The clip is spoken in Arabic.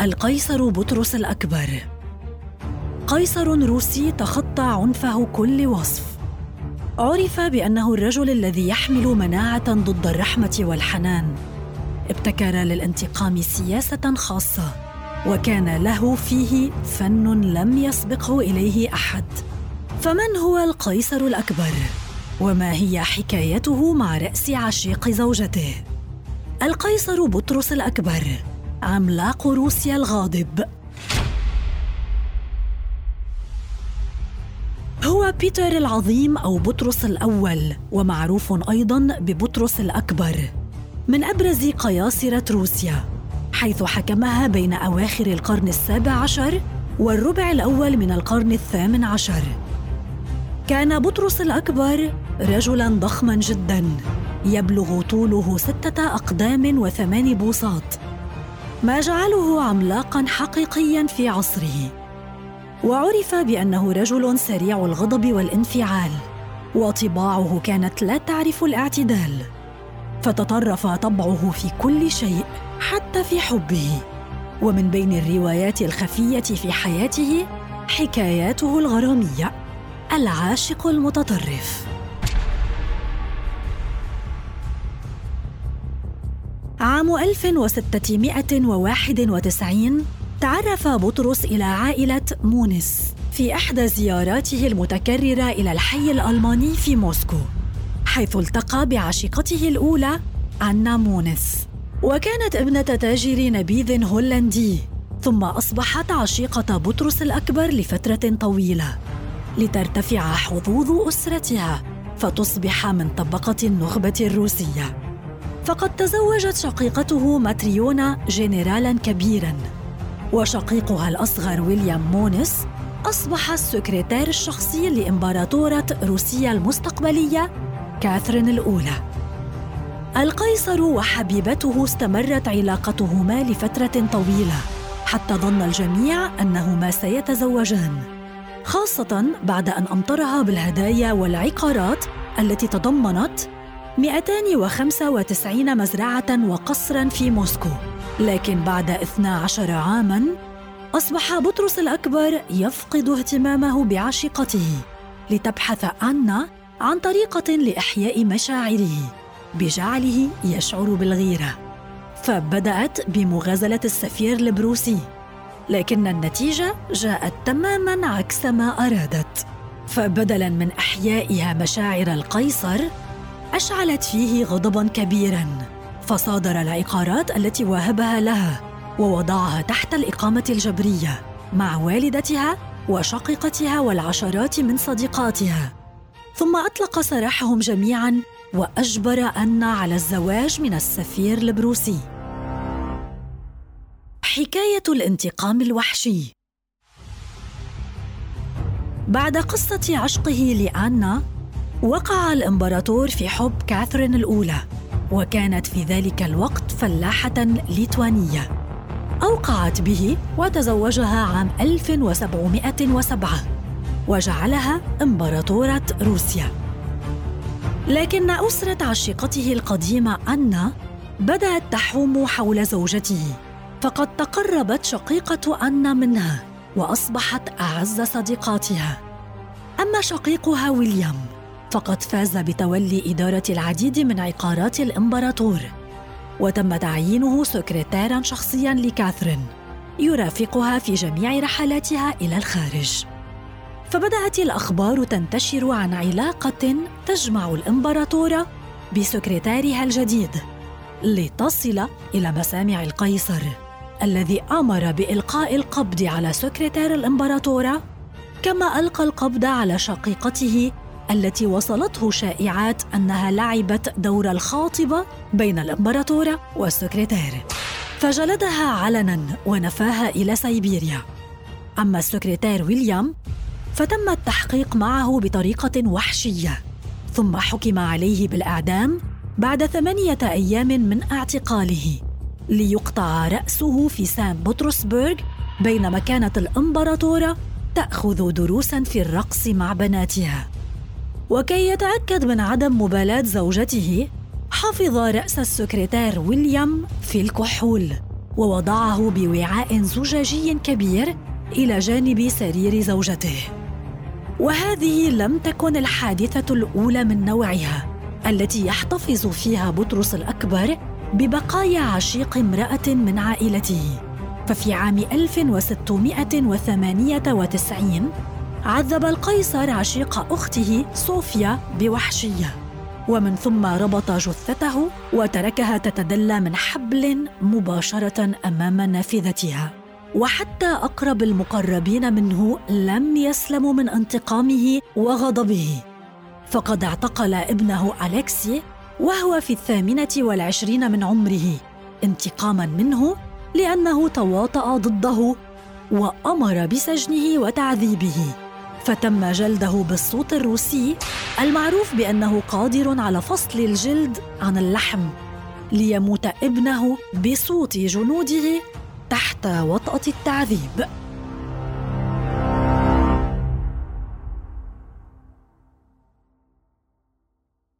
القيصر بطرس الأكبر. قيصر روسي تخطى عنفه كل وصف. عرف بأنه الرجل الذي يحمل مناعة ضد الرحمة والحنان. ابتكر للانتقام سياسة خاصة وكان له فيه فن لم يسبقه إليه أحد. فمن هو القيصر الأكبر؟ وما هي حكايته مع رأس عشيق زوجته؟ القيصر بطرس الأكبر. عملاق روسيا الغاضب. هو بيتر العظيم أو بطرس الأول ومعروف أيضا ببطرس الأكبر من أبرز قياصرة روسيا حيث حكمها بين أواخر القرن السابع عشر والربع الأول من القرن الثامن عشر. كان بطرس الأكبر رجلا ضخما جدا يبلغ طوله ستة أقدام وثمان بوصات ما جعله عملاقا حقيقيا في عصره. وعرف بأنه رجل سريع الغضب والانفعال وطباعه كانت لا تعرف الاعتدال. فتطرف طبعه في كل شيء حتى في حبه. ومن بين الروايات الخفية في حياته حكاياته الغرامية العاشق المتطرف. عام 1691 تعرف بطرس إلى عائلة مونس في إحدى زياراته المتكررة إلى الحي الألماني في موسكو حيث التقى بعشيقته الأولى أنا مونس. وكانت ابنة تاجر نبيذ هولندي ثم أصبحت عشيقة بطرس الأكبر لفترة طويلة. لترتفع حظوظ أسرتها فتصبح من طبقة النخبة الروسية. فقد تزوجت شقيقته ماتريونا جنرالا كبيرا. وشقيقها الأصغر ويليام مونس أصبح السكرتير الشخصي لإمبراطورة روسيا المستقبلية كاثرين الأولى. القيصر وحبيبته استمرت علاقتهما لفترة طويلة حتى ظن الجميع أنهما سيتزوجان خاصة بعد أن أمطرها بالهدايا والعقارات التي تضمنت 295 مزرعة وقصرا في موسكو. لكن بعد 12 عاماً أصبح بطرس الأكبر يفقد اهتمامه بعشيقته لتبحث أنا عن طريقة لإحياء مشاعره بجعله يشعر بالغيرة. فبدأت بمغازلة السفير البروسي لكن النتيجة جاءت تماماً عكس ما أرادت. فبدلاً من إحيائها مشاعر القيصر أشعلت فيه غضباً كبيراً. فصادر العقارات التي واهبها لها ووضعها تحت الإقامة الجبرية مع والدتها وشقيقتها والعشرات من صديقاتها. ثم أطلق سراحهم جميعاً وأجبر أن على الزواج من السفير البروسي. حكاية الانتقام الوحشي. بعد قصة عشقه لآنا وقع الإمبراطور في حب كاثرين الأولى وكانت في ذلك الوقت فلاحة ليتوانية. أوقعت به وتزوجها عام 1707 وجعلها إمبراطورة روسيا. لكن أسرة عشيقته القديمة أنا بدأت تحوم حول زوجته فقد تقربت شقيقة أنا منها وأصبحت أعز صديقاتها. أما شقيقها ويليام فقد فاز بتولي إدارة العديد من عقارات الإمبراطور وتم تعيينه سكرتيرا شخصيا لكاثرين يرافقها في جميع رحلاتها إلى الخارج. فبدأت الأخبار تنتشر عن علاقة تجمع الإمبراطورة بسكرتيرها الجديد لتصل إلى مسامع القيصر الذي أمر بإلقاء القبض على سكرتير الإمبراطورة كما ألقى القبض على شقيقته التي وصلته شائعات أنها لعبت دور الخاطبه بين الإمبراطورة والسكرتير. فجلدها علنا ونفاها إلى سيبيريا. أما السكرتير ويليام فتم التحقيق معه بطريقة وحشية. ثم حكم عليه بالإعدام بعد ثمانية أيام من اعتقاله ليقطع رأسه في سان بطرسبرغ بينما كانت الإمبراطورة تأخذ دروسا في الرقص مع بناتها. وكي يتأكد من عدم مبالاة زوجته حفظ رأس السكرتير ويليام في الكحول ووضعه بوعاء زجاجي كبير إلى جانب سرير زوجته. وهذه لم تكن الحادثة الأولى من نوعها التي يحتفظ فيها بطرس الأكبر ببقايا عشيق امرأة من عائلته. ففي عام 1698 عذب القيصر عشيق أخته صوفيا بوحشية ومن ثم ربط جثته وتركها تتدلى من حبل مباشرة أمام نافذتها. وحتى أقرب المقربين منه لم يسلموا من انتقامه وغضبه. فقد اعتقل ابنه الكسي وهو في الثامنة والعشرين من عمره انتقاما منه لأنه تواطأ ضده وأمر بسجنه وتعذيبه. فتم جلده بالصوت الروسي المعروف بأنه قادر على فصل الجلد عن اللحم ليموت ابنه بصوت جنوده تحت وطأة التعذيب.